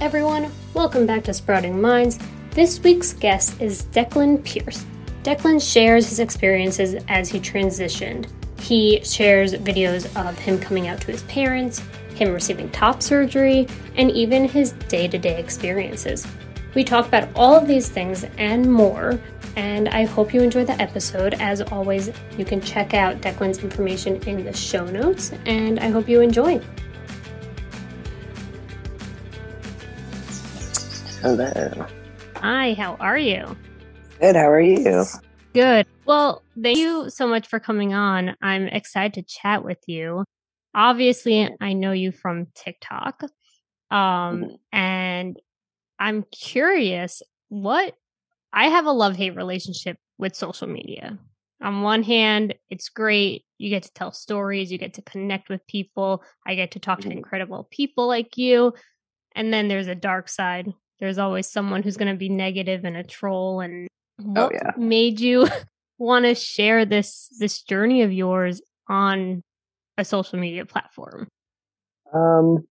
everyone, welcome back to Sprouting Minds. This week's guest is Declan Pierce. Declan shares his experiences as he transitioned. He shares videos of him coming out to his parents, him receiving top surgery, and even his day to day experiences. We talk about all of these things and more, and I hope you enjoy the episode. As always, you can check out Declan's information in the show notes, and I hope you enjoy. Hello. Hi, how are you? Good. How are you? Good. Well, thank you so much for coming on. I'm excited to chat with you. Obviously, I know you from TikTok. Um, Mhm. and I'm curious what I have a love hate relationship with social media. On one hand, it's great. You get to tell stories, you get to connect with people. I get to talk to Mhm. incredible people like you. And then there's a dark side. There's always someone who's going to be negative and a troll. And what yeah. made you want to share this this journey of yours on a social media platform? Um,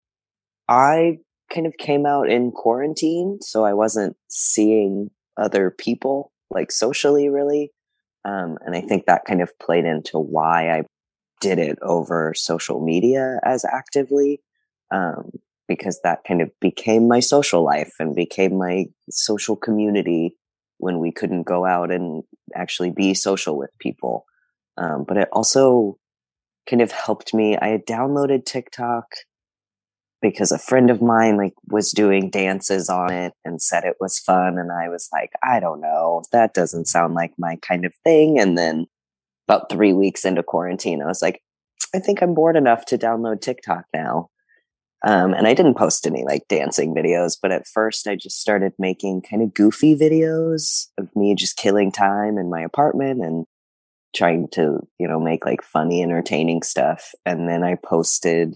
I kind of came out in quarantine, so I wasn't seeing other people like socially really. Um, and I think that kind of played into why I did it over social media as actively. Um, because that kind of became my social life and became my social community when we couldn't go out and actually be social with people. Um, but it also kind of helped me. I had downloaded TikTok because a friend of mine like was doing dances on it and said it was fun and I was like, I don't know, that doesn't sound like my kind of thing. And then about 3 weeks into quarantine, I was like, I think I'm bored enough to download TikTok now. Um, and I didn't post any like dancing videos, but at first I just started making kind of goofy videos of me just killing time in my apartment and trying to, you know, make like funny, entertaining stuff. And then I posted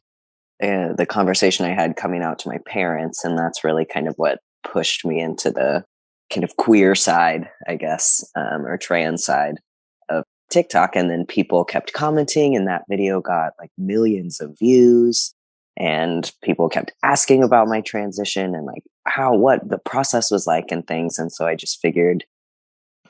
uh, the conversation I had coming out to my parents. And that's really kind of what pushed me into the kind of queer side, I guess, um, or trans side of TikTok. And then people kept commenting, and that video got like millions of views and people kept asking about my transition and like how what the process was like and things and so i just figured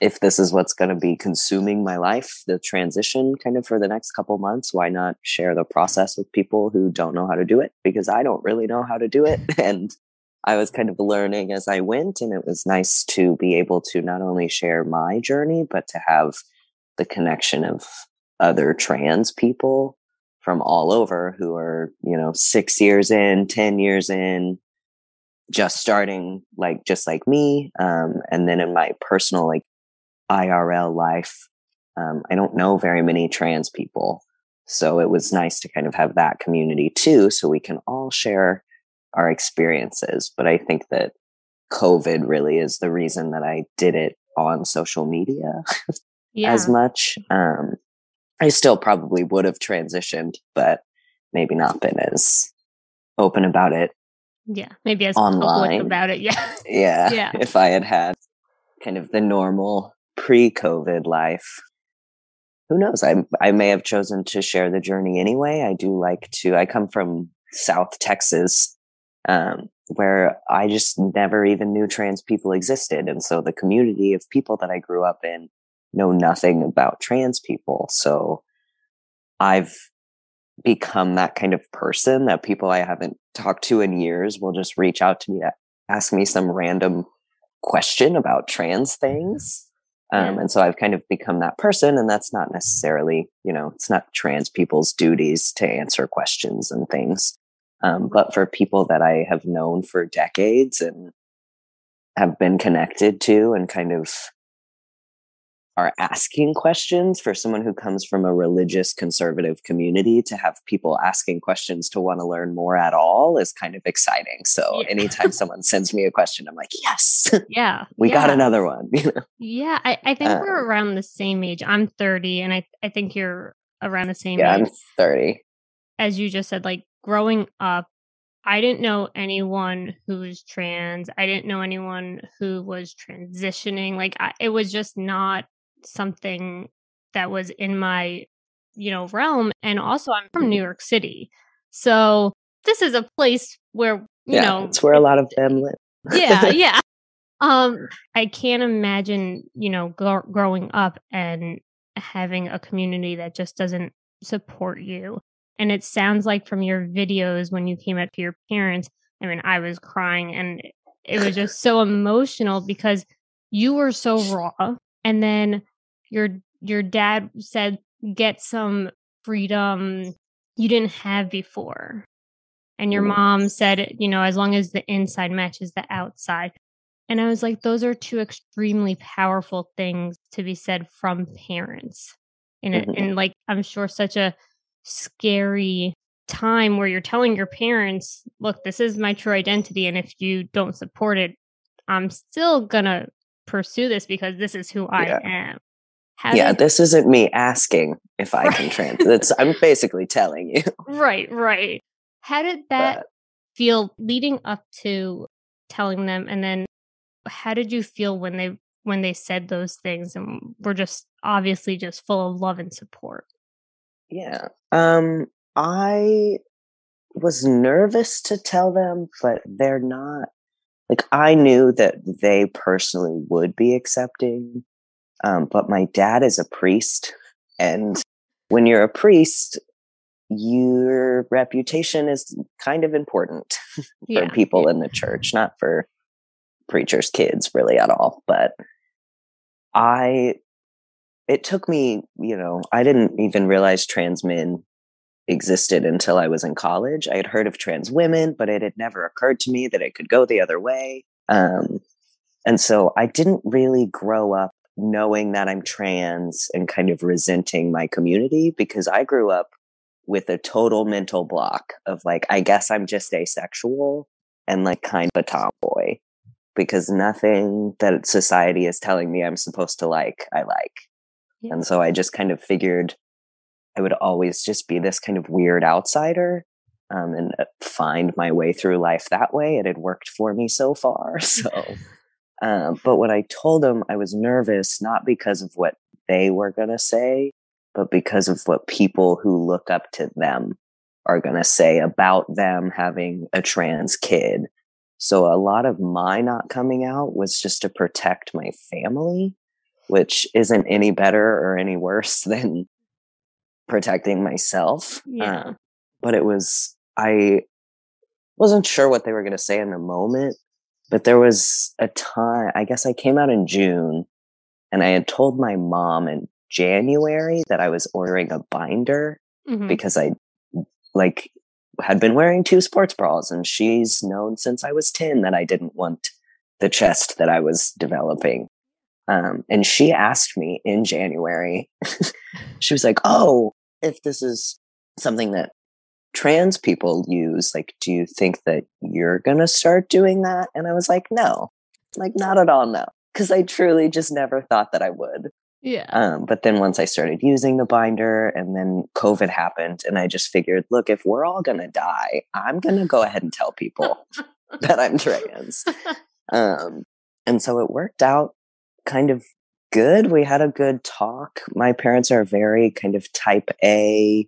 if this is what's going to be consuming my life the transition kind of for the next couple months why not share the process with people who don't know how to do it? Because i don't really know how to do it and i was kind of learning as i went and it was nice to be able to not only share my journey but to have the connection of other trans people from all over who are, you know, six years in, 10 years in, just starting like, just like me. Um, and then in my personal, like IRL life, um, I don't know very many trans people. So it was nice to kind of have that community too. So we can all share our experiences. But I think that COVID really is the reason that I did it on social media Yeah. as much. Um, I still probably would have transitioned, but maybe not been as open about it. yeah. Maybe as public Online. about it. Yeah. Yeah. Yeah. If I had had kind of the normal pre COVID life, who knows? I, I may have chosen to share the journey anyway. I do like to, I come from South Texas, um, where I just never even knew trans people existed. And so the community of people that I grew up in know nothing about trans people. So I've become that kind of person that people I haven't talked to in years will just reach out to me to ask me some random question about trans things. Um, and so I've kind of become that person, and that's not necessarily, you know, it's not trans people's duties to answer questions and things. Um, but for people that I have known for decades and have been connected to and kind of are asking questions for someone who comes from a religious conservative community to have people asking questions to want to learn more at all is kind of exciting. So Yeah. anytime someone sends me a question, I'm like, yes, Yeah. we got another one. you know? Yeah. I, I think we're Um, around the same age. I'm 30, and I, I think you're around the same yeah, age. I'm 30. As you just said, like growing up, I didn't know anyone who was trans. I didn't know anyone who was transitioning. Like, I, it was just not something that was in my, you know, realm. And also, I'm from New York City. So, this is a place where you yeah, know, it's where a lot of them live. yeah, yeah. Um, I can't imagine, you know, gr- growing up and having a community that just doesn't support you. And it sounds like from your videos when you came out to your parents, I mean, I was crying and it was just so emotional because you were so raw. And then your your dad said get some freedom you didn't have before. And your mom said, you know, as long as the inside matches the outside. And I was like, those are two extremely powerful things to be said from parents. In it, Mhm. and like, I'm sure such a scary time where you're telling your parents, look, this is my true identity. And if you don't support it, I'm still gonna pursue this because this is who I Yeah. am. Yeah, this isn't me asking if I can trans. It's I'm basically telling you. right, right. How did that But feel leading up to telling them and then how did you feel when they when they said those things and were just obviously just full of love and support yeah, um, I was nervous to tell them, but they're not. Like I knew that they personally would be accepting, um, but my dad is a priest, and when you're a priest, your reputation is kind of important. for yeah people in the church, not for preachers' kids really at all. But I, it took me, you know, I didn't even realize trans men existed until I was in college. I had heard of trans women, but it had never occurred to me that it could go the other way. Um, and so I didn't really grow up knowing that I'm trans and kind of resenting my community because I grew up with a total mental block of like, I guess I'm just asexual and like kind of a tomboy because nothing that society is telling me I'm supposed to like, I like. Yeah. And so I just kind of figured I would always just be this kind of weird outsider um, and uh, find my way through life that way. It had worked for me so far. So, um, but when I told them I was nervous, not because of what they were going to say, but because of what people who look up to them are going to say about them having a trans kid. So a lot of my not coming out was just to protect my family, which isn't any better or any worse than protecting myself. Yeah. Uh, but it was, I wasn't sure what they were going to say in the moment, but there was a time, I guess I came out in June and I had told my mom in January that I was ordering a binder Mhm. because I like had been wearing two sports bras and she's known since I was 10 that I didn't want the chest that I was developing. Um, and she asked me in January, she was like, Oh, if this is something that trans people use, like, do you think that you're going to start doing that? And I was like, No, like, not at all. No. Cause I truly just never thought that I would. yeah Um, but then once I started using the binder and then COVID happened and I just figured, look, if we're all going to die, I'm going to go ahead and tell people that I'm trans. Um, and so it worked out kind of good. We had a good talk. My parents are very kind of type A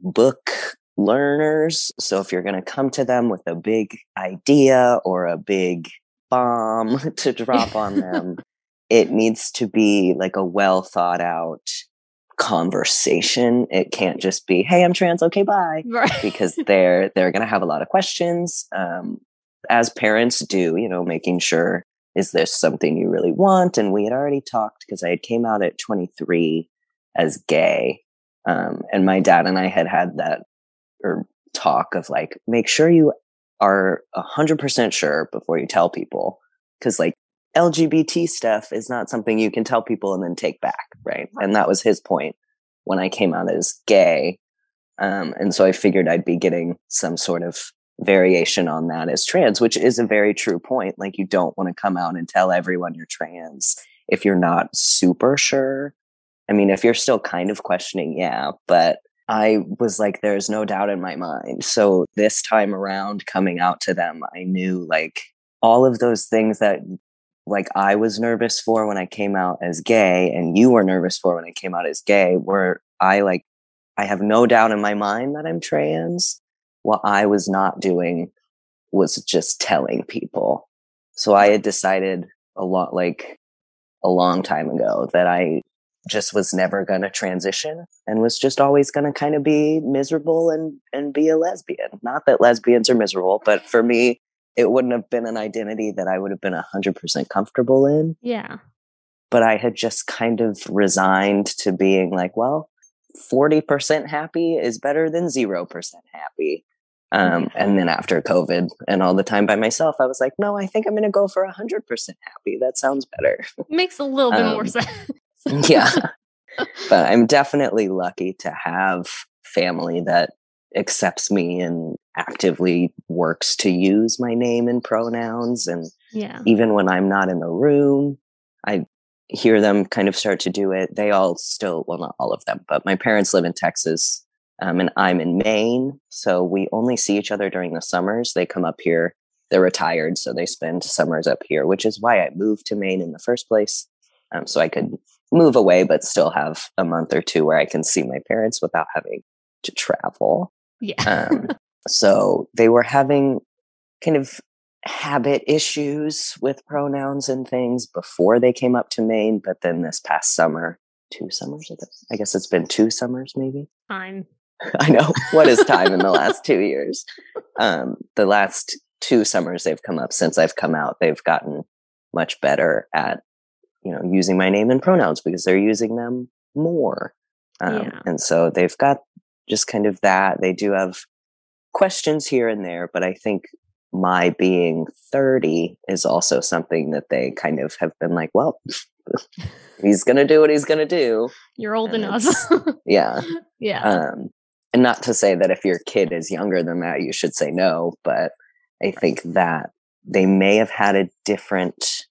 book learners. So if you're going to come to them with a big idea or a big bomb to drop on them, it needs to be like a well thought out conversation. It can't just be, "Hey, I'm trans. Okay, bye." right because they're they're going to have a lot of questions um, as parents do you know making sure is this something you really want and we had already talked because i had came out at 23 as gay um, and my dad and i had had that or talk of like make sure you are a 100% sure before you tell people because like lgbt stuff is not something you can tell people and then take back right and that was his point when i came out as gay um, and so I figured I'd be getting some sort of variation on that as trans, which is a very true point. Like you don't want to come out and tell everyone you're trans if you're not super sure. I mean, if you're still kind of questioning, yeah, but I was like, there's no doubt in my mind. So this time around coming out to them, I knew like all of those things that like I was nervous for when I came out as gay and you were nervous for when I came out as gay were I like I have no doubt in my mind that I'm trans. What I was not doing was just telling people. So I had decided a lot like a long time ago that I just was never going to transition and was just always going to kind of be miserable and and be a lesbian. Not that lesbians are miserable, but for me it wouldn't have been an identity that I would have been 100% comfortable in. Yeah. But I had just kind of resigned to being like, well, 40% happy is better than 0% happy. Um, and then after COVID and all the time by myself, I was like, no, I think I'm going to go for 100% happy. That sounds better. Makes a little bit um, more sense. yeah. But I'm definitely lucky to have family that accepts me and actively works to use my name and pronouns. And yeah. even when I'm not in the room, I hear them kind of start to do it. They all still, well, not all of them, but my parents live in Texas um, and I'm in Maine. So we only see each other during the summers. They come up here. They're retired, so they spend summers up here, which is why I moved to Maine in the first place. Um, so I could move away, but still have a month or two where I can see my parents without having to travel. Yeah. um, so they were having kind of habit issues with pronouns and things before they came up to Maine. But then this past summer, two summers ago, I guess it's been two summers maybe. Time. I know. What is time in the last two years? Um, the last two summers they've come up since I've come out, they've gotten much better at, you know, using my name and pronouns because they're using them more. Um, yeah. And so they've got just kind of that. They do have questions here and there, but I think my being 30 is also something that they kind of have been like, well, he's going to do what he's going to do. You're old and enough. yeah. Yeah. Um, and not to say that if your kid is younger than that, you should say no, but I think that they may have had a different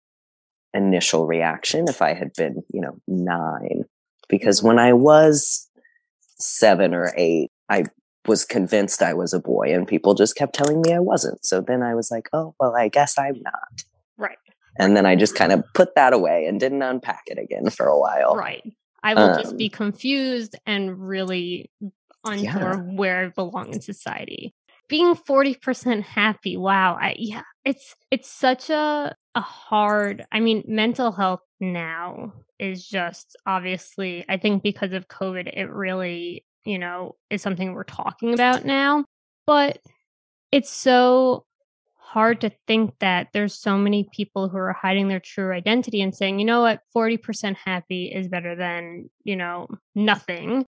initial reaction if I had been, you know, nine. Because when I was seven or eight, I was convinced I was a boy and people just kept telling me I wasn't. So then I was like, oh, well, I guess I'm not. Right. And then I just kind of put that away and didn't unpack it again for a while. Right. I will um, just be confused and really unsure yeah. where I belong in society. Being 40% happy, wow. I, yeah, it's it's such a a hard, I mean, mental health now is just obviously, I think because of COVID, it really, you know, is something we're talking about now. But it's so hard to think that there's so many people who are hiding their true identity and saying, you know what, 40% happy is better than, you know, nothing.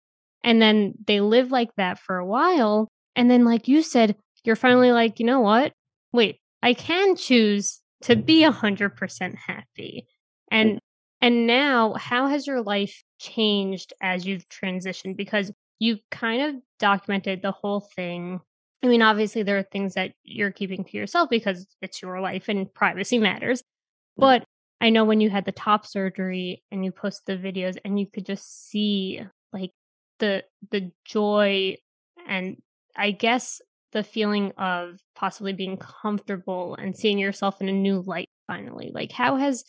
And then they live like that for a while. And then, like you said, you're finally like, you know what? Wait, I can choose to be 100% happy. And and now how has your life changed as you've transitioned because you've kind of documented the whole thing I mean, obviously, there are things that you're keeping to yourself because it's your life and privacy matters. But I know when you had the top surgery and you post the videos and you could just see like the the joy and I guess the feeling of possibly being comfortable and seeing yourself in a new light finally. Like how has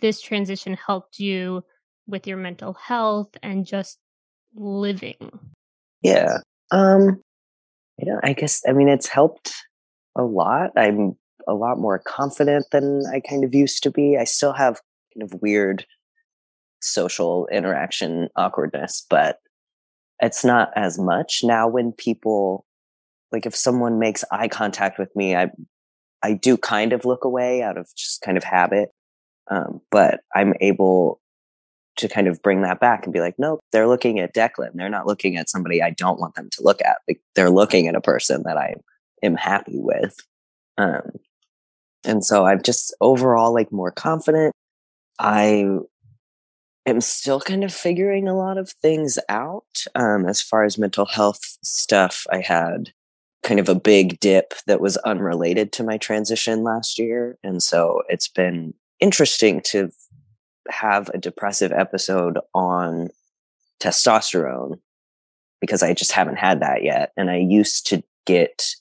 this transition helped you with your mental health and just living? Yeah. Um you know, I guess, I mean, it's helped a lot. I'm a lot more confident than I kind of used to be. I still have kind of weird social interaction awkwardness, but it's not as much now when people like if someone makes eye contact with me, I I do kind of look away out of just kind of habit. Um, but I'm able to kind of bring that back and be like, nope, they're looking at Declan. They're not looking at somebody I don't want them to look at. Like they're looking at a person that I am happy with. Um, and so I'm just overall like more confident. I am still kind of figuring a lot of things out. Um, as far as mental health stuff, I had kind of a big dip that was unrelated to my transition last year. And so it's been interesting to have a depressive episode on testosterone because I just haven't had that yet. And I used to get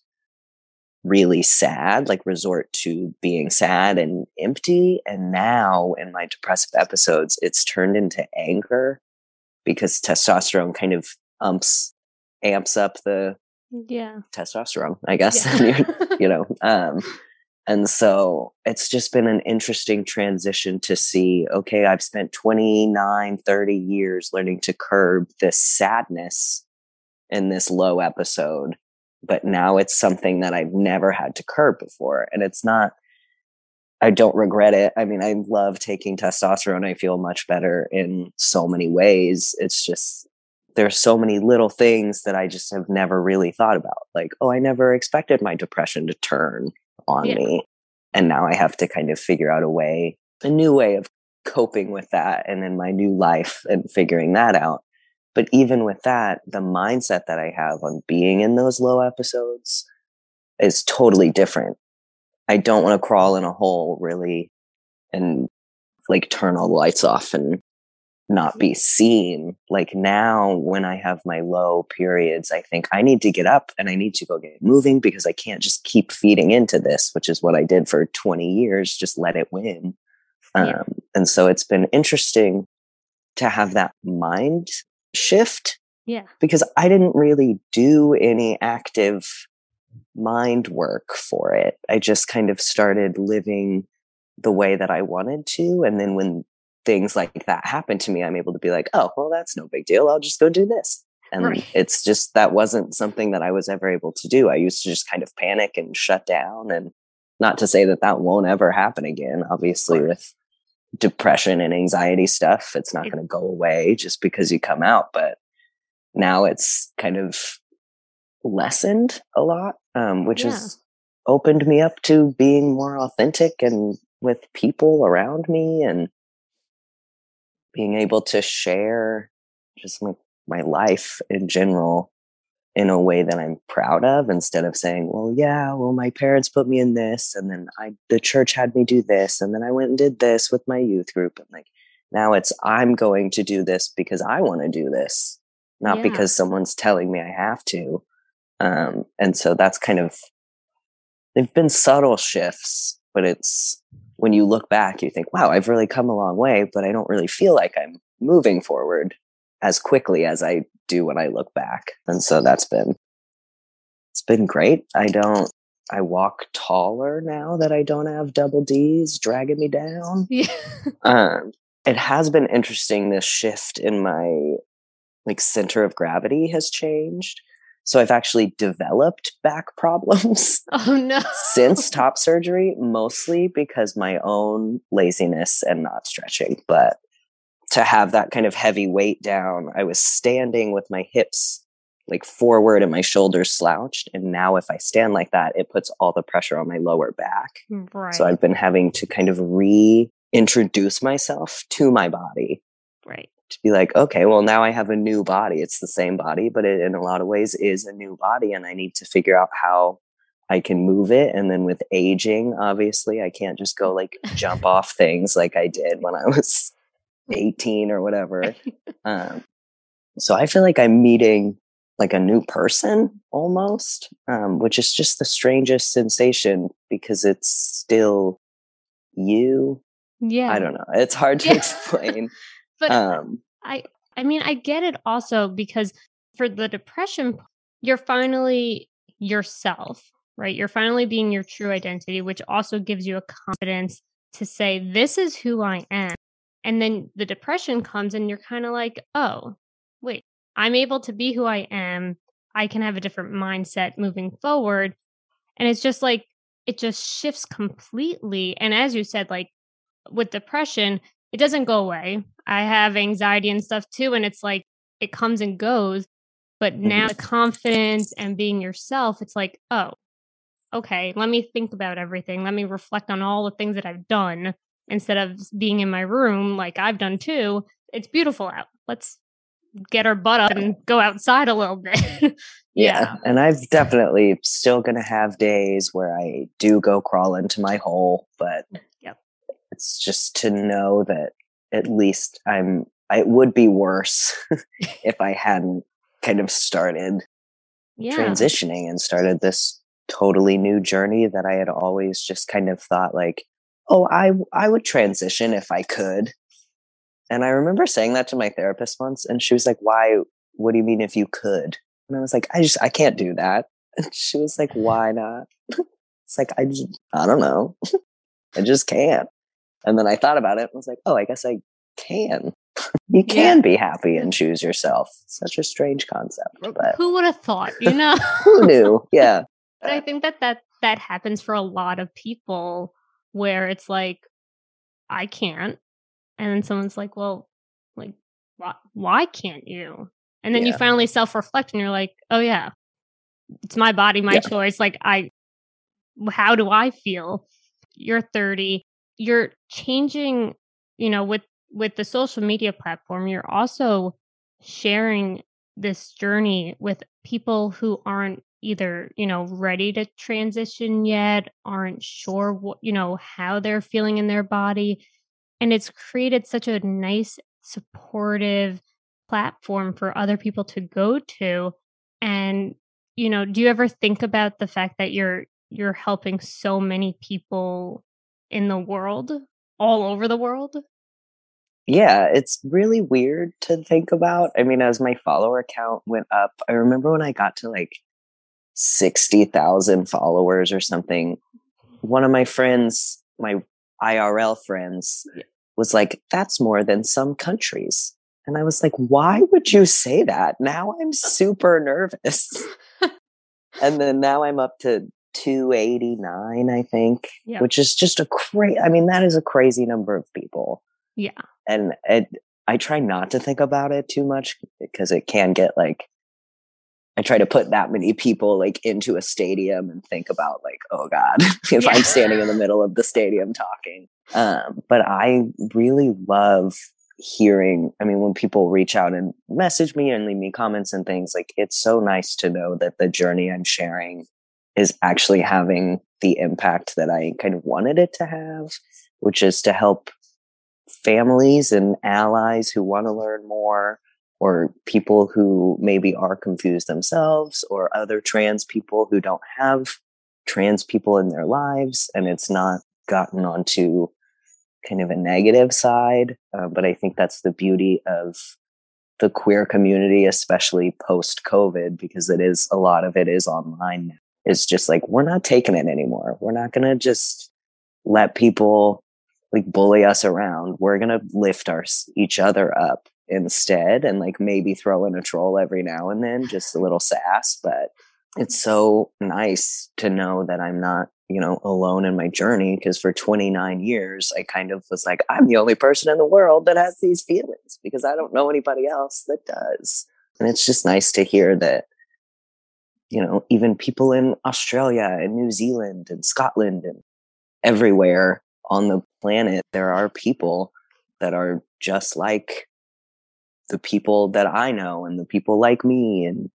really sad, like resort to being sad and empty. And now in my depressive episodes, it's turned into anger because testosterone kind of umps, amps up the yeah testosterone, I guess. Yeah. you know. Um, and so it's just been an interesting transition to see okay, I've spent 29, 30 years learning to curb this sadness in this low episode, but now it's something that I've never had to curb before. And it's not, I don't regret it. I mean, I love taking testosterone. I feel much better in so many ways. It's just, there's so many little things that I just have never really thought about. Like, oh, I never expected my depression to turn on yeah. me. And now I have to kind of figure out a way, a new way of coping with that and in my new life and figuring that out. But even with that, the mindset that I have on being in those low episodes is totally different. I don't want to crawl in a hole really and like turn all the lights off and not be seen. Like now, when I have my low periods, I think I need to get up and I need to go get moving because I can't just keep feeding into this, which is what I did for 20 years, just let it win. Yeah. Um, and so it's been interesting to have that mind shift. Yeah. Because I didn't really do any active mind work for it. I just kind of started living the way that I wanted to. And then when things like that happen to me, I'm able to be like, oh, well, that's no big deal. I'll just go do this. And right. it's just that wasn't something that I was ever able to do. I used to just kind of panic and shut down. And not to say that that won't ever happen again, obviously, with depression and anxiety stuff, it's not going to go away just because you come out. But now it's kind of lessened a lot, um, which yeah. has opened me up to being more authentic and with people around me and being able to share just my, my life in general in a way that I'm proud of instead of saying, well, yeah, well, my parents put me in this and then I, the church had me do this and then I went and did this with my youth group. And like, now it's, I'm going to do this because I want to do this, not yeah. because someone's telling me I have to. Um, and so that's kind of, they've been subtle shifts, but it's, when you look back, you think, wow, I've really come a long way, but I don't really feel like I'm moving forward as quickly as I do when I look back. And so that's been, it's been great. I don't, I walk taller now that I don't have double D's dragging me down. Yeah. um, it has been interesting. This shift in my like center of gravity has changed. So I've actually developed back problems. Oh no. since top surgery, mostly because my own laziness and not stretching. But to have that kind of heavy weight down, I was standing with my hips like forward and my shoulders slouched. And now if I stand like that, it puts all the pressure on my lower back. Mm, right. So I've been having to kind of reintroduce myself to my body. Right to be like, okay, well, now I have a new body. It's the same body, but it in a lot of ways is a new body. And I need to figure out how I can move it. And then with aging, obviously, I can't just go like jump off things like I did when I was 18 or whatever. Um, so I feel like I'm meeting like a new person almost, um, which is just the strangest sensation because it's still you. Yeah. I don't know. It's hard to yeah. explain. But um, I, I mean, I get it also because for the depression, you're finally yourself, right? You're finally being your true identity, which also gives you a confidence to say, this is who I am. And then the depression comes and you're kind of like, oh, wait, I'm able to be who I am. I can have a different mindset moving forward. And it's just like, it just shifts completely. And as you said, like with depression, it doesn't go away. I have anxiety and stuff too. And it's like it comes and goes. But mm-hmm. now the confidence and being yourself, it's like, oh, okay, let me think about everything. Let me reflect on all the things that I've done instead of being in my room like I've done too. It's beautiful out. Let's get our butt up and go outside a little bit. yeah. yeah. And I've definitely still going to have days where I do go crawl into my hole, but it's just to know that at least I'm, it would be worse if I hadn't kind of started yeah. transitioning and started this totally new journey that I had always just kind of thought like, oh, I, I would transition if I could. And I remember saying that to my therapist once and she was like, why, what do you mean if you could? And I was like, I just, I can't do that. And she was like, why not? It's like, I just, I don't know. I just can't. And then I thought about it and was like, oh, I guess I can. you can yeah. be happy and choose yourself. Such a strange concept. But who would have thought, you know? who knew? Yeah. But I think that, that that happens for a lot of people where it's like, I can't. And then someone's like, well, like, why, why can't you? And then yeah. you finally self reflect and you're like, oh, yeah, it's my body, my yeah. choice. Like, I, how do I feel? You're 30. You're changing, you know, with, with the social media platform, you're also sharing this journey with people who aren't either you know ready to transition yet aren't sure what you know how they're feeling in their body and it's created such a nice supportive platform for other people to go to and you know do you ever think about the fact that you're you're helping so many people in the world all over the world? Yeah it's really weird to think about. I mean as my follower count went up i remember when i got to like 60,000 followers or something. One of my friends, my IRL friends, was like, that's more than some countries. And I was like, why would you say that? Now I'm super nervous. and then now I'm up to 289, I think, yeah. which is just a crazy, I mean, that is a crazy number of people. Yeah. And it, I try not to think about it too much because it can get like I try to put that many people like into a stadium and think about like, oh God, if yeah. I'm standing in the middle of the stadium talking. Um, but I really love hearing, I mean, when people reach out and message me and leave me comments and things, like it's so nice to know that the journey I'm sharing is actually having the impact that I kind of wanted it to have, which is to help families and allies who want to learn more or people who maybe are confused themselves or other trans people who don't have trans people in their lives and it's not gotten onto kind of a negative side. Uh, but I think that's the beauty of the queer community, especially post COVID, because it is a lot of it is online. It's just like, we're not taking it anymore. We're not going to just let people like bully us around. We're going to lift our each other up instead and like maybe throw in a troll every now and then, just a little sass. But it's so nice to know that I'm not, you know, alone in my journey because for 29 years, I kind of was like, I'm the only person in the world that has these feelings because I don't know anybody else that does. And it's just nice to hear that, you know, even people in Australia and New Zealand and Scotland and everywhere on the planet, there are people that are just like the people that I know and the people like me and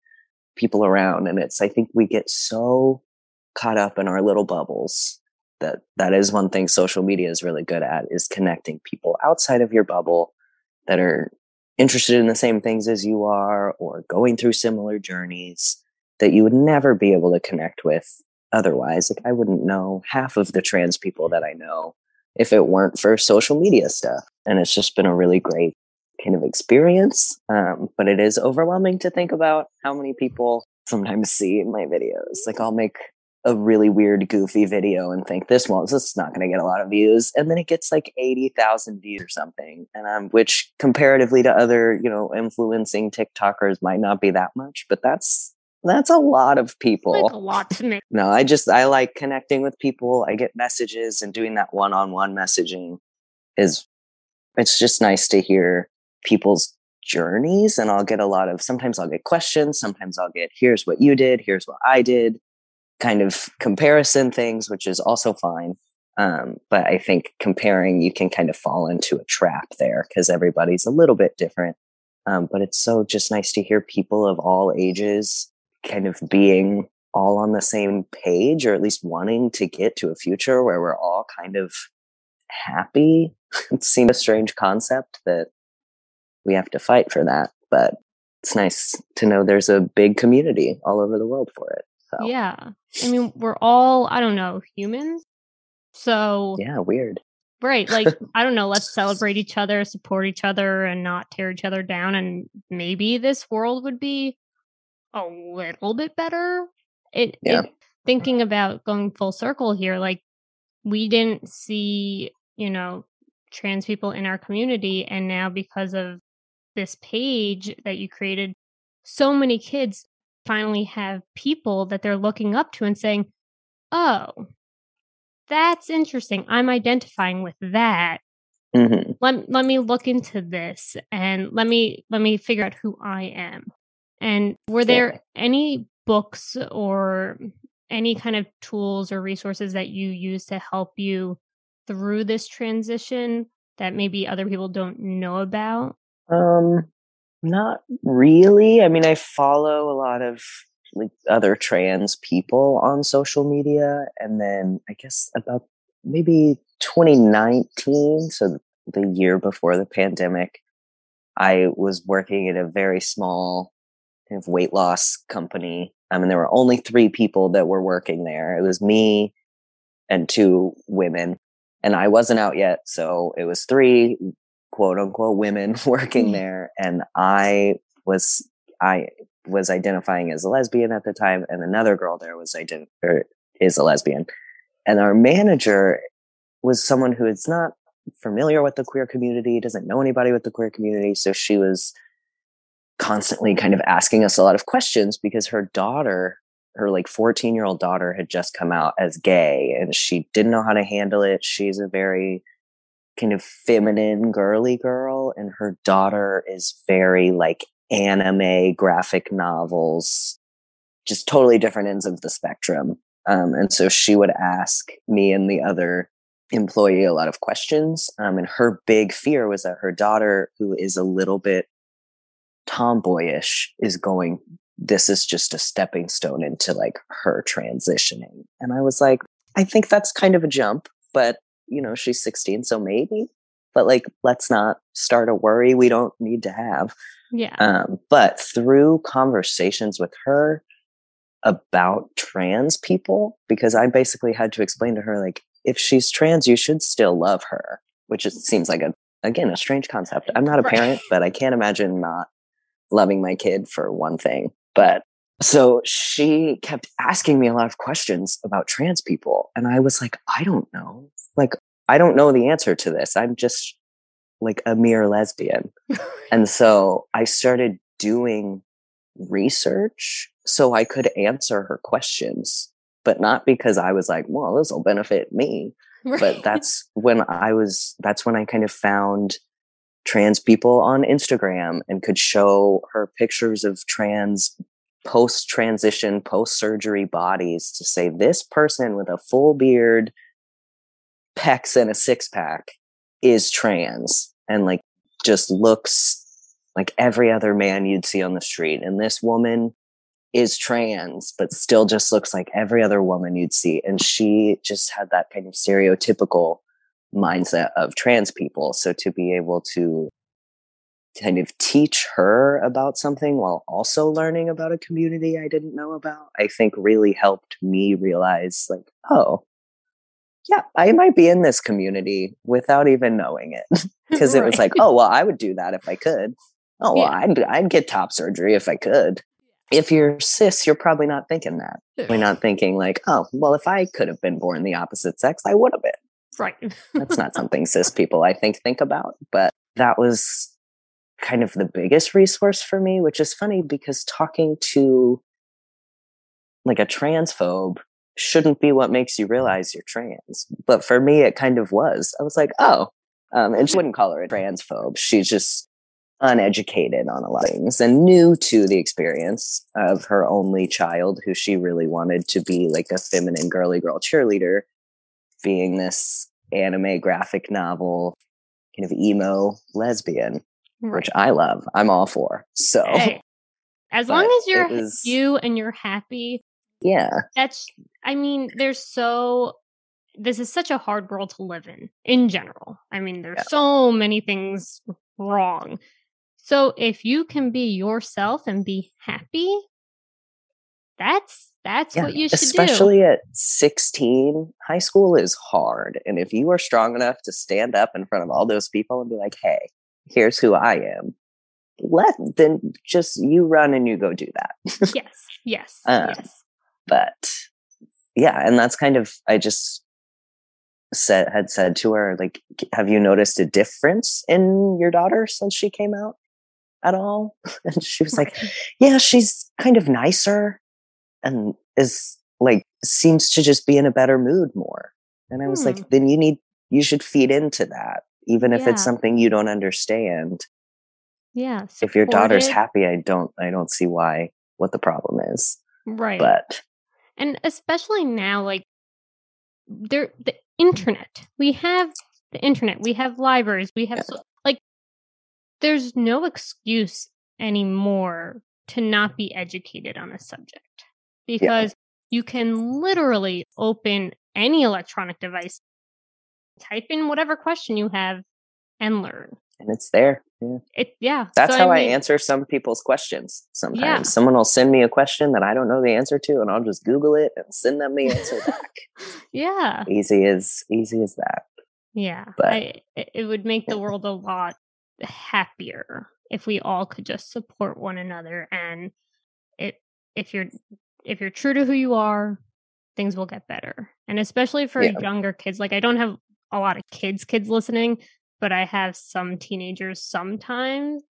people around. And it's, I think we get so caught up in our little bubbles that that is one thing social media is really good at is connecting people outside of your bubble that are interested in the same things as you are or going through similar journeys that you would never be able to connect with otherwise. Like I wouldn't know half of the trans people that I know if it weren't for social media stuff. And it's just been a really great kind of experience. Um, but it is overwhelming to think about how many people sometimes see my videos. Like I'll make a really weird, goofy video and think this one's this is not going to get a lot of views, and then it gets like eighty thousand views or something, and um, which comparatively to other you know influencing TikTokers might not be that much, but that's that's a lot of people. Like a lot to me. No, I just I like connecting with people. I get messages and doing that one-on-one messaging is it's just nice to hear people's journeys and I'll get a lot of sometimes I'll get questions, sometimes I'll get here's what you did, here's what I did, kind of comparison things, which is also fine. Um, but I think comparing, you can kind of fall into a trap there because everybody's a little bit different. Um, but it's so just nice to hear people of all ages kind of being all on the same page or at least wanting to get to a future where we're all kind of happy. it seems a strange concept that we have to fight for that. But it's nice to know there's a big community all over the world for it. So. Yeah. I mean, we're all, I don't know, humans. So, yeah, weird. Right. Like, I don't know, let's celebrate each other, support each other, and not tear each other down. And maybe this world would be a little bit better. It, yeah. It, thinking about going full circle here, like we didn't see, you know, trans people in our community. And now because of this page that you created, so many kids finally have people that they're looking up to and saying, oh, that's interesting. I'm identifying with that. Mm-hmm. Let, let me look into this and let me let me figure out who I am. And were there any books or any kind of tools or resources that you use to help you through this transition that maybe other people don't know about? Um, not really. I mean, I follow a lot of like other trans people on social media, and then I guess about maybe 2019, so the year before the pandemic, I was working at a very small kind of weight loss company. I mean, there were only three people that were working there. It was me and two women, and I wasn't out yet. So it was three quote unquote women working mm. there. And I was, I was identifying as a lesbian at the time. And another girl there was ident- or is a lesbian. And our manager was someone who is not familiar with the queer community, doesn't know anybody with the queer community. So she was constantly kind of asking us a lot of questions because her daughter, her like 14 year old daughter had just come out as gay and she didn't know how to handle it. She's a very kind of feminine, girly girl, and her daughter is very like anime graphic novels, just totally different ends of the spectrum. Um, and so she would ask me and the other employee a lot of questions. Um, and her big fear was that her daughter, who is a little bit tomboyish, is going, this is just a stepping stone into like her transitioning. And I was like, I think that's kind of a jump, but you know, she's 16, so maybe. But like, let's not start a worry we don't need to have. Yeah. Um, but through conversations with her about trans people, because I basically had to explain to her, like, if she's trans, you should still love her, which is, seems like a, again, a strange concept. I'm not a right. parent, but I can't imagine not loving my kid for one thing. But so she kept asking me a lot of questions about trans people. And I was like, I don't know. Like, I don't know the answer to this. I'm just like a mere lesbian. and so I started doing research so I could answer her questions, but not because I was like, well, this will benefit me. Right. But that's when I was, that's when I kind of found trans people on Instagram and could show her pictures of trans post transition, post surgery bodies to say this person with a full beard, pecs, and a six pack is trans and like just looks like every other man you'd see on the street. And this woman is trans, but still just looks like every other woman you'd see. And she just had that kind of stereotypical mindset of trans people. So to be able to kind of teach her about something while also learning about a community I didn't know about, I think really helped me realize like, oh, yeah, I might be in this community without even knowing it. Because right. it was like, oh, well, I would do that if I could. Oh, well, yeah. I'd, I'd get top surgery if I could. If you're cis, you're probably not thinking that. You're not thinking like, oh, well, if I could have been born the opposite sex, I would have been. Right. That's not something cis people, I think, think about. But that was kind of the biggest resource for me, which is funny because talking to like a transphobe shouldn't be what makes you realize you're trans. But for me, it kind of was. I was like, oh, um, and she wouldn't call her a transphobe. She's just uneducated on a lot of things and new to the experience of her only child, who she really wanted to be like a feminine girly girl cheerleader, being this anime graphic novel kind of emo lesbian, right. which I love. I'm all for. So. Hey. As long as you're was, you and you're happy, yeah. That's, I mean, there's so, this is such a hard world to live in, in general. I mean, there's yeah. so many things wrong. So if you can be yourself and be happy, that's that's yeah, what you should especially do. Especially at 16 high school is hard and if you are strong enough to stand up in front of all those people and be like hey here's who i am let then just you run and you go do that yes yes um, yes but yeah, and that's kind of I just said had said to her like, have you noticed a difference in your daughter since she came out at all? And she was like, yeah, she's kind of nicer and is like seems to just be in a better mood more. And I was hmm. like, then you need you should feed into that, even if yeah. it's something you don't understand. Yeah. If your daughter's happy, I don't I don't see why what the problem is. Right. But and especially now, like there the internet. We have the internet. We have libraries. We have yeah. like there's no excuse anymore to not be educated on a subject because yeah. you can literally open any electronic device, type in whatever question you have, and learn. And it's there. Yeah. It yeah. That's so, how I, mean, I, answer some people's questions. Sometimes yeah. someone will send me a question that I don't know the answer to, and I'll just Google it and send them the answer back. yeah. Easy as easy as that. Yeah. But I, it would make the world a lot happier if we all could just support one another and it if you're if you're true to who you are, things will get better. And especially for yeah. younger kids, like I don't have a lot of kids kids listening, but I have some teenagers sometimes.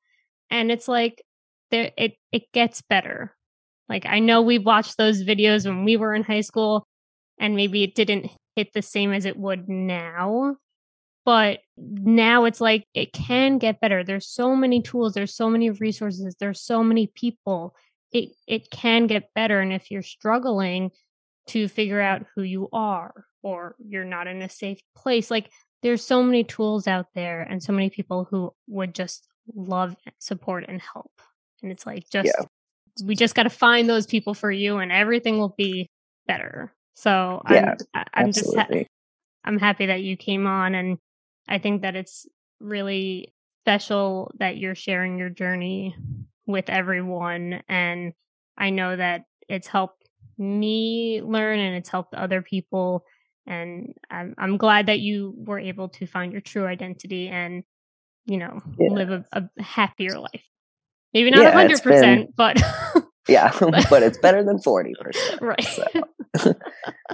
And it's like there it it gets better. Like I know we watched those videos when we were in high school and maybe it didn't hit the same as it would now. But now it's like it can get better. There's so many tools, there's so many resources, there's so many people. It it can get better. And if you're struggling to figure out who you are or you're not in a safe place, like there's so many tools out there and so many people who would just love support and help. And it's like just yeah. we just got to find those people for you and everything will be better. So yeah, i'm i'm just ha- i'm happy that you came on and i think that it's really special that you're sharing your journey with everyone and i know that it's helped me learn and it's helped other people and I'm, I'm glad that you were able to find your true identity and you know yeah. live a, a, happier life maybe not a 100% been, but yeah but it's better than 40% right so.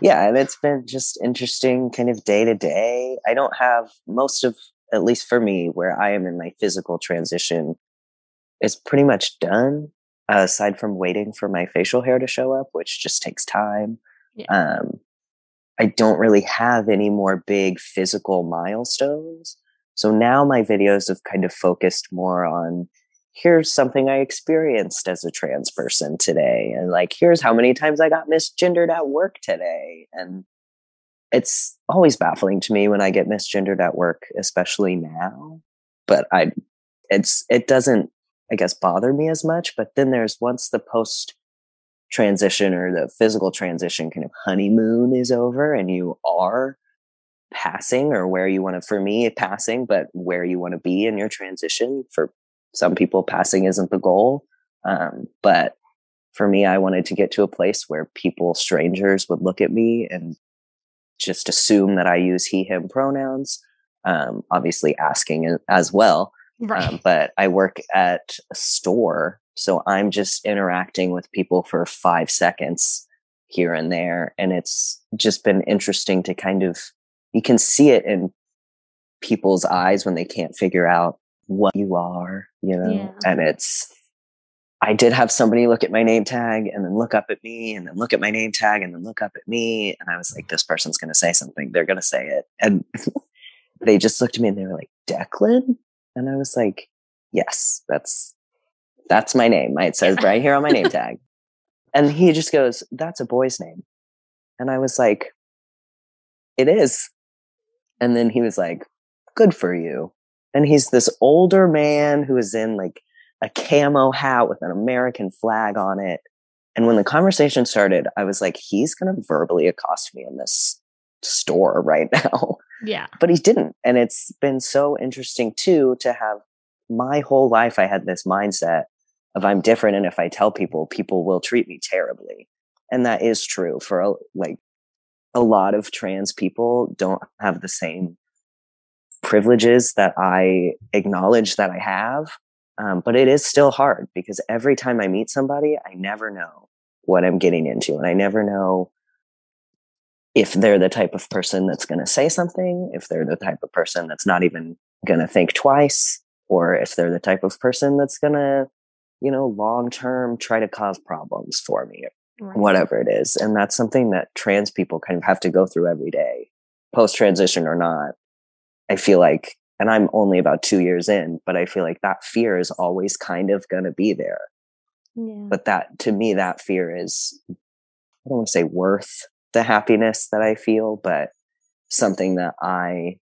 yeah and it's been just interesting kind of day to day i don't have most of at least for me where i am in my physical transition is pretty much done aside from waiting for my facial hair to show up which just takes time yeah. um I don't really have any more big physical milestones. So now my videos have kind of focused more on here's something I experienced as a trans person today. And like, here's how many times I got misgendered at work today. And it's always baffling to me when I get misgendered at work, especially now. But I, it's, it doesn't, I guess, bother me as much. But then there's once the post transition or the physical transition kind of honeymoon is over and you are passing or where you want to for me passing but where you want to be in your transition for some people passing isn't the goal um, but for me i wanted to get to a place where people strangers would look at me and just assume that i use he him pronouns um, obviously asking as well right. Um, but i work at a store so I'm just interacting with people for five seconds here and there. And it's just been interesting to kind of, you can see it in people's eyes when they can't figure out what you are, you know, yeah. and it's, I did have somebody look at my name tag and then look up at me and then look at my name tag and then look up at me. And I was like, this person's going to say something. They're going to say it. And they just looked at me and they were like, Declan? And I was like, yes, that's, that's my name. It says right here on my name tag. And he just goes, that's a boy's name. And I was like, it is. And then he was like, good for you. And he's this older man who is in like a camo hat with an American flag on it. And when the conversation started, I was like, he's going to verbally accost me in this store right now. Yeah. But he didn't. And it's been so interesting too to have my whole life. I had this mindset of I'm different. And if I tell people, people will treat me terribly. And that is true for like a lot of trans people don't have the same privileges that I acknowledge that I have. Um, but it is still hard because every time I meet somebody, I never know what I'm getting into and I never know if they're the type of person that's going to say something, if they're the type of person that's not even going to think twice, or if they're the type of person that's going to, you know, long term try to cause problems for me, right. whatever it is. And that's something that trans people kind of have to go through every day, post transition or not. I feel like, and I'm only about two years in, but I feel like that fear is always kind of going to be there. Yeah. But that, to me, that fear is, I don't want to say worth the happiness that I feel, but something that I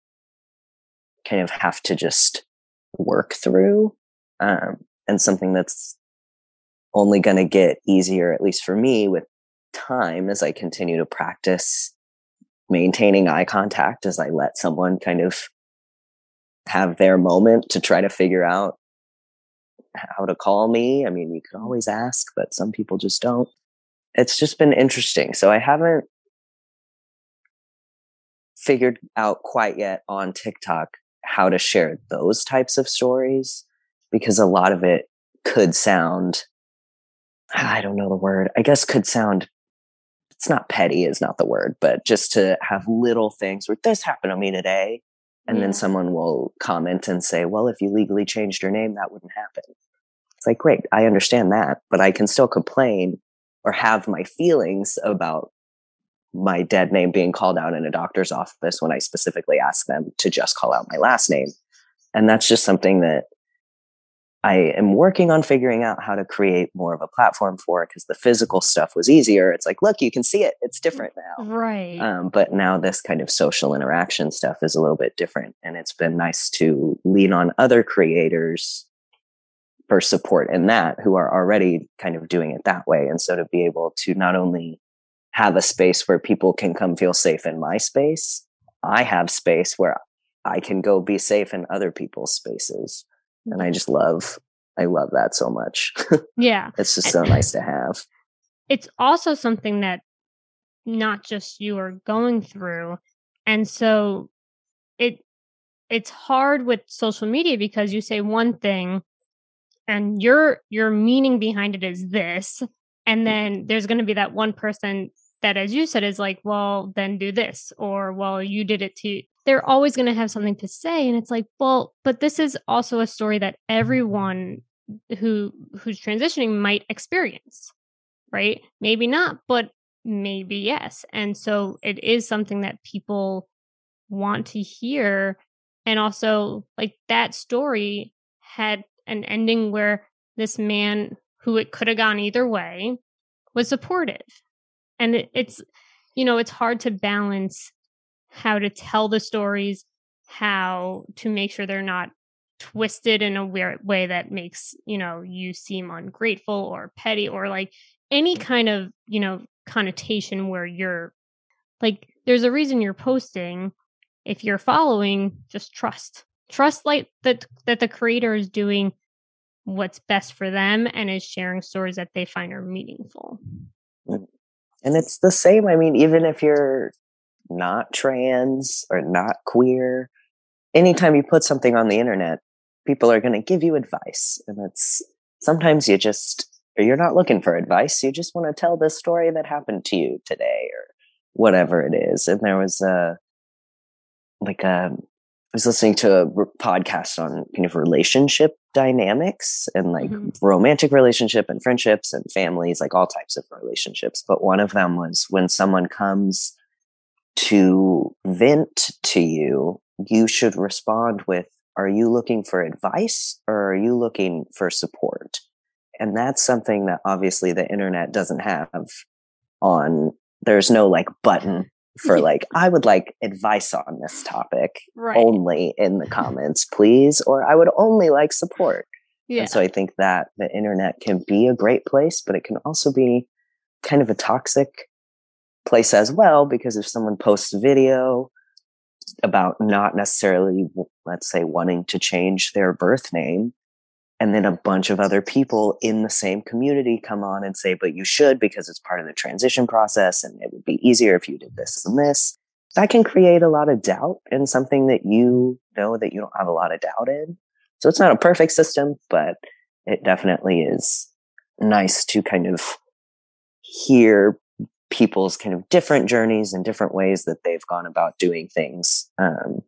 kind of have to just work through. Um, and something that's only going to get easier, at least for me, with time as I continue to practice maintaining eye contact as I let someone kind of have their moment to try to figure out how to call me. I mean, you can always ask, but some people just don't. It's just been interesting. So I haven't figured out quite yet on TikTok how to share those types of stories because a lot of it could sound I don't know the word. I guess could sound it's not petty is not the word, but just to have mm-hmm. little things where this happened to me today and yeah. then someone will comment and say, "Well, if you legally changed your name, that wouldn't happen." It's like, "Great, I understand that, but I can still complain or have my feelings about my dead name being called out in a doctor's office when I specifically ask them to just call out my last name. And that's just something that I am working on figuring out how to create more of a platform for because the physical stuff was easier. It's like, look, you can see it. It's different now. Right. Um, but now this kind of social interaction stuff is a little bit different. And it's been nice to lean on other creators for support in that who are already kind of doing it that way. And so to be able to not only have a space where people can come feel safe in my space. I have space where I can go be safe in other people's spaces. And I mm-hmm. just love, I love that so much. Yeah. it's just so nice to have. It's also something that not just you are going through. And so it, it's hard with social media because you say one thing and your your meaning behind it is this and mm. then there's going to be that one person that, as you said, is like, well, then do this, or well, you did it too. They're always going to have something to say. And it's like, well, but this is also a story that everyone who who's transitioning might experience, right? Maybe not, but maybe yes. And so it is something that people want to hear. And also, like that story had an ending where this man who it could have gone either way was supportive and it, it's you know it's hard to balance how to tell the stories how to make sure they're not twisted in a weird way that makes you know you seem ungrateful or petty or like any kind of you know connotation where you're like there's a reason you're posting. If you're following just trust. Trust like that that the creator is doing what's best for them and is sharing stories that they find are meaningful. Mm. And it's the same. I mean, even if you're not trans or not queer, anytime you put something on the internet, people are going to give you advice. And it's sometimes you just, or you're not looking for advice. You just want to tell the story that happened to you today or whatever it is. And there was a, like a, I was listening to a podcast on kind of relationship dynamics and like mm-hmm. romantic relationship and friendships and families, like all types of relationships. But one of them was when someone comes to vent to you, you should respond with, are you looking for advice or are you looking for support? And that's something that obviously the internet doesn't have on, there's no like button for like, I would like advice on this topic right. only in the comments, please, or I would only like support. Yeah. And so I think that the internet can be a great place, but it can also be kind of a toxic place as well, because if someone posts a video about not necessarily, let's say, wanting to change their birth name, and then a bunch of other people in the same community come on and say, but you should because it's part of the transition process and it would be easier if you did this and this. That can create a lot of doubt in something that you know that you don't have a lot of doubt in. So it's not a perfect system, but it definitely is nice to kind of hear people's kind of different journeys and different ways that they've gone about doing things. Um,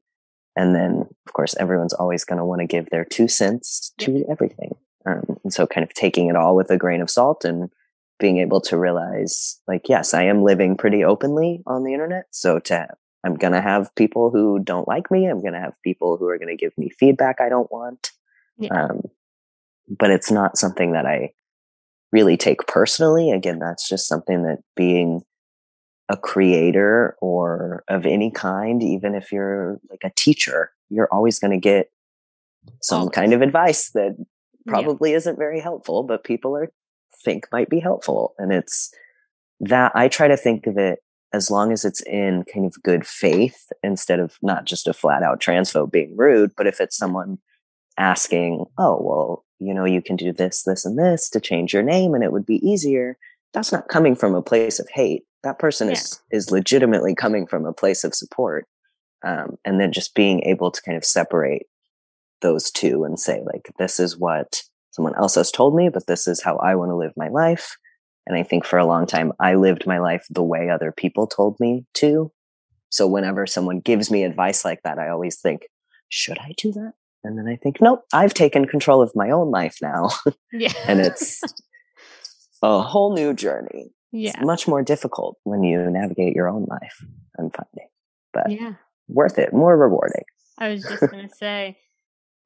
and then, of course, everyone's always going to want to give their two cents to everything. Um, and so, kind of taking it all with a grain of salt and being able to realize, like, yes, I am living pretty openly on the internet. So, to I'm going to have people who don't like me. I'm going to have people who are going to give me feedback I don't want. Yeah. Um, but it's not something that I really take personally. Again, that's just something that being a creator or of any kind, even if you're like a teacher, you're always going to get some kind of advice that probably yeah. isn't very helpful, but people are think might be helpful. And it's that I try to think of it as long as it's in kind of good faith instead of not just a flat out transphobe being rude, but if it's someone asking, oh, well, you know, you can do this, this, and this to change your name and it would be easier. That's not coming from a place of hate. That person yeah. is, is legitimately coming from a place of support. Um, and then just being able to kind of separate those two and say, like, this is what someone else has told me, but this is how I want to live my life. And I think for a long time, I lived my life the way other people told me to. So whenever someone gives me advice like that, I always think, should I do that? And then I think, nope, I've taken control of my own life now. Yeah. and it's a whole new journey. Yeah. It's much more difficult when you navigate your own life, I'm finding. But yeah. worth it, more rewarding. I was just going to say,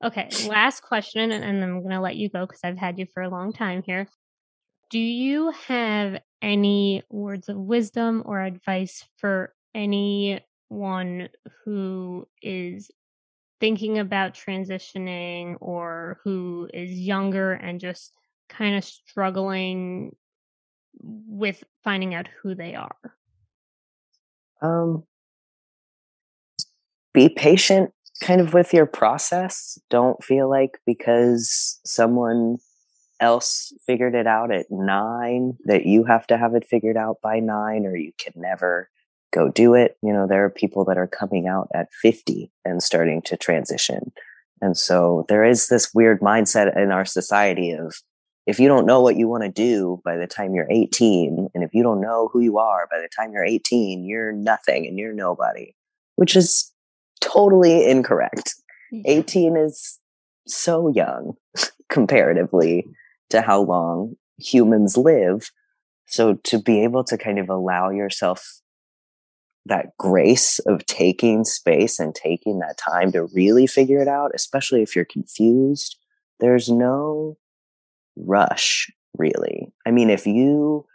okay, last question, and, and I'm going to let you go because I've had you for a long time here. Do you have any words of wisdom or advice for anyone who is thinking about transitioning or who is younger and just kind of struggling with finding out who they are? Um, be patient kind of with your process. Don't feel like because someone else figured it out at nine that you have to have it figured out by nine or you can never go do it. You know, there are people that are coming out at 50 and starting to transition. And so there is this weird mindset in our society of if you don't know what you want to do by the time you're 18, and if you don't know who you are by the time you're 18, you're nothing and you're nobody, which is totally incorrect. 18 is so young comparatively to how long humans live. So to be able to kind of allow yourself that grace of taking space and taking that time to really figure it out, especially if you're confused, there's no rush really. I mean, if you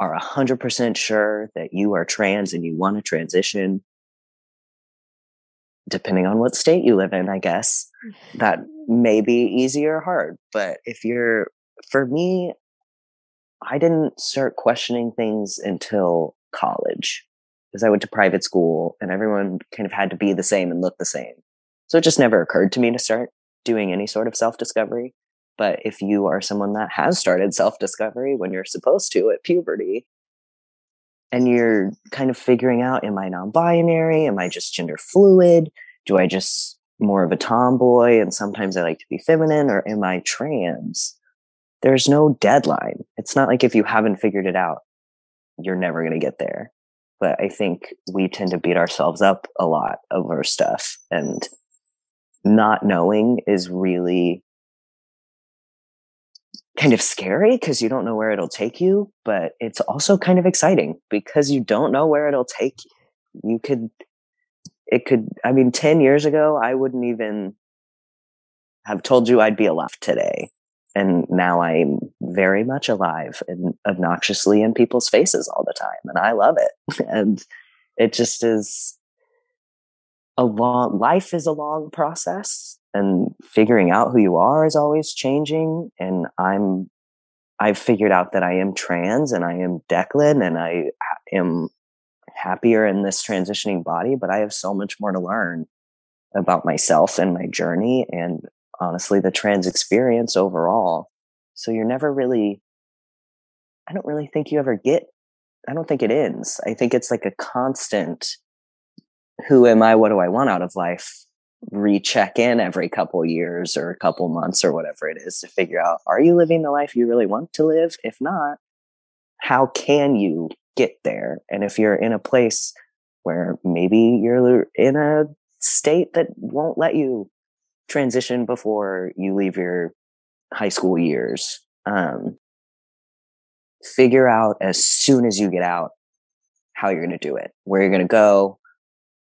are 100% sure that you are trans and you want to transition, depending on what state you live in, I guess, that may be easy or hard. But if you're, for me, I didn't start questioning things until college because I went to private school and everyone kind of had to be the same and look the same. So it just never occurred to me to start doing any sort of self discovery. But if you are someone that has started self discovery when you're supposed to at puberty, and you're kind of figuring out, am I non binary? Am I just gender fluid? Do I just more of a tomboy and sometimes I like to be feminine or am I trans? There's no deadline. It's not like if you haven't figured it out, you're never going to get there but I think we tend to beat ourselves up a lot over stuff and not knowing is really kind of scary because you don't know where it'll take you, but it's also kind of exciting because you don't know where it'll take you. You could, it could, I mean, 10 years ago, I wouldn't even have told you I'd be alive today and now I'm very much alive and obnoxiously in people's faces all the time, and I love it. and it just is a long life is a long process, and figuring out who you are is always changing. And I'm I've figured out that I am trans and I am Declan, and I am happier in this transitioning body, but I have so much more to learn about myself and my journey and honestly the trans experience overall. So you're never really, I don't really think you ever get, I don't think it ends. I think it's like a constant, who am I? What do I want out of life? Recheck in every couple years or a couple months or whatever it is to figure out, are you living the life you really want to live? If not, how can you get there. And if you're in a place where maybe you're in a state that won't let you transition before you leave your high school years, um, figure out as soon as you get out how you're going to do it, where you're going to go,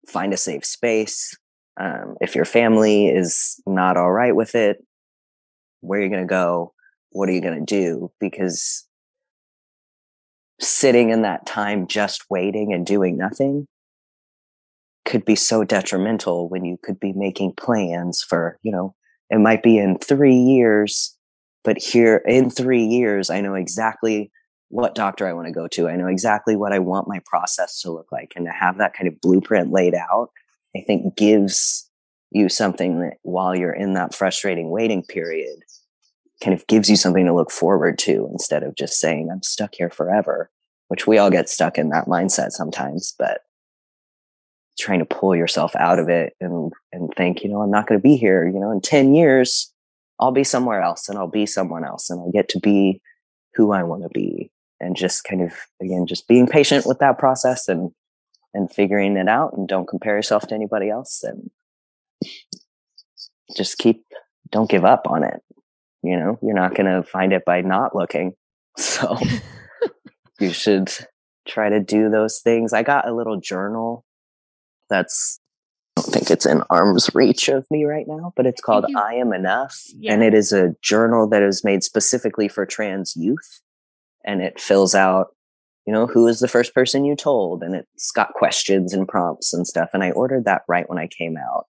find a safe space. Um, if your family is not all right with it, where are you're going to go, what are you going to do? Because sitting in that time just waiting and doing nothing could be so detrimental when you could be making plans for, you know, it might be in three years, but here in three years, I know exactly what doctor I want to go to. I know exactly what I want my process to look like. And to have that kind of blueprint laid out, I think gives you something that while you're in that frustrating waiting period, kind of gives you something to look forward to instead of just saying, I'm stuck here forever, which we all get stuck in that mindset sometimes, but trying to pull yourself out of it and, and think, you know, I'm not going to be here, you know, in 10 years, I'll be somewhere else and I'll be someone else and I'll get to be who I want to be. And just kind of again just being patient with that process and and figuring it out and don't compare yourself to anybody else and just keep don't give up on it you know you're not going to find it by not looking so you should try to do those things i got a little journal that's I don't think it's in arm's reach of me right now, but it's called I Am Enough. Yeah. And it is a journal that is made specifically for trans youth and it fills out you know who is the first person you told? And it's got questions and prompts and stuff and i ordered that right when i came out.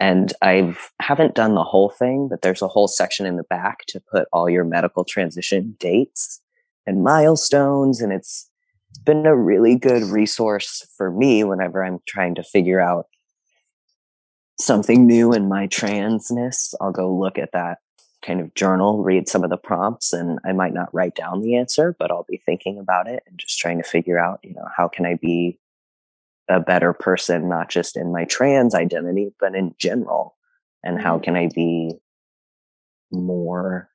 And i haven't done the whole thing but there's a whole section in the back to put all your medical transition dates and milestones and it's been a really good resource for me whenever i'm trying to figure out something new in my transness. I'll go look at that kind of journal, read some of the prompts, and I might not write down the answer, but I'll be thinking about it and just trying to figure out, you know, how can I be a better person, not just in my trans identity, but in general? And how mm-hmm. can I be more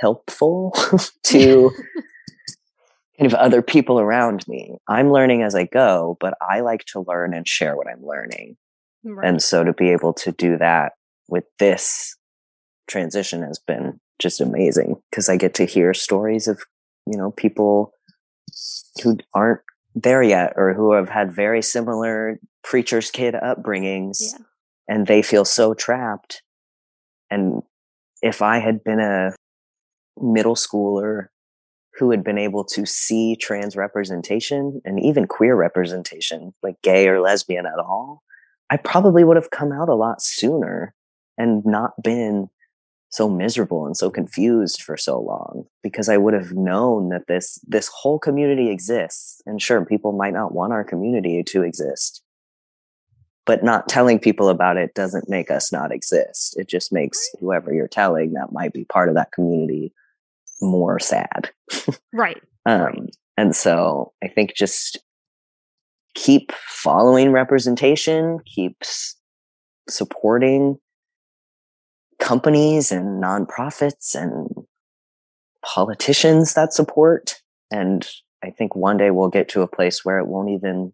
helpful to kind of other people around me? I'm learning as I go, but I like to learn and share what I'm learning. Right. And so to be able to do that with this transition has been just amazing because I get to hear stories of, you know, people who aren't there yet or who have had very similar preacher's kid upbringings yeah. and they feel so trapped. And if I had been a middle schooler who had been able to see trans representation and even queer representation, like gay or lesbian at all, I probably would have come out a lot sooner and not been so miserable and so confused for so long because I would have known that this this whole community exists. And sure, people might not want our community to exist. But not telling people about it doesn't make us not exist. It just makes whoever you're telling that might be part of that community more sad. Right. um, right. And so I think just keep following representation, keeps supporting companies and nonprofits and politicians that support. And I think one day we'll get to a place where it won't even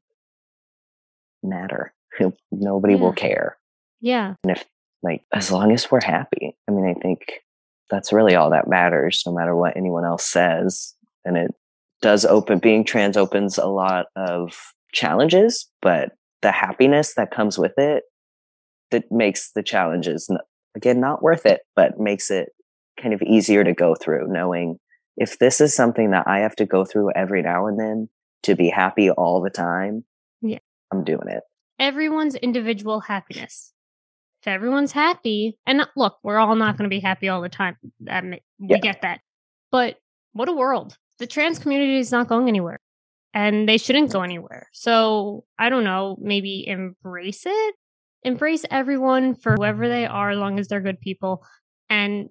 matter. Nobody yeah. will care. Yeah. And if, like, as long as we're happy, I mean, I think that's really all that matters, no matter what anyone else says. And it does open, being trans opens a lot of challenges, but the happiness that comes with it that makes the challenges again, not worth it, but makes it kind of easier to go through knowing if this is something that I have to go through every now and then to be happy all the time, yeah. I'm doing it. Everyone's individual happiness. If everyone's happy, and look, we're all not going to be happy all the time. we yeah. get that. But what a world. The trans community is not going anywhere and they shouldn't go anywhere. So I don't know, maybe embrace it embrace everyone for whoever they are, as long as they're good people. And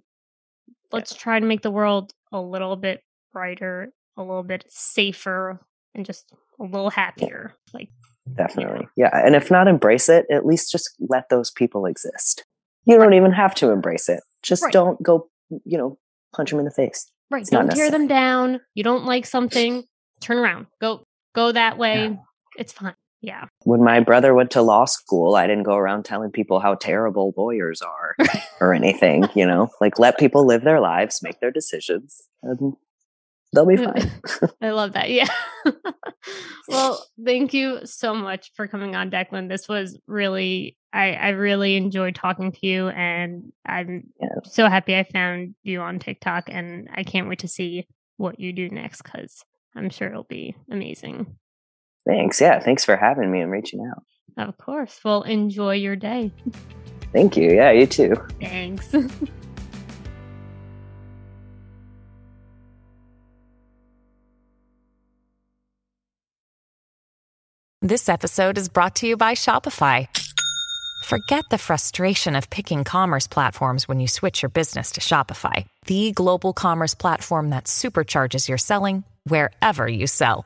let's try to make the world a little bit brighter, a little bit safer, and just a little happier. Like, definitely. Yeah. yeah. And if not embrace it, at least just let those people exist. You don't even have to embrace it. Just right. don't go, you know, punch them in the face. Right. It's don't tear them down. You don't like something, turn around. Go go that way. Yeah. It's fine. Yeah. When my brother went to law school, I didn't go around telling people how terrible lawyers are or anything, you know, like let people live their lives, make their decisions, and they'll be fine. I love that. Yeah. well, thank you so much for coming on, Declan. This was really, I, I really enjoyed talking to you, and I'm Yeah. so happy I found you on TikTok, and I can't wait to see what you do next because I'm sure it'll be amazing. Thanks. Yeah. Thanks for having me and reaching out. Of course. Well, enjoy your day. Thank you. Yeah, you too. Thanks. This episode is brought to you by Shopify. Forget the frustration of picking commerce platforms when you switch your business to Shopify, the global commerce platform that supercharges your selling wherever you sell.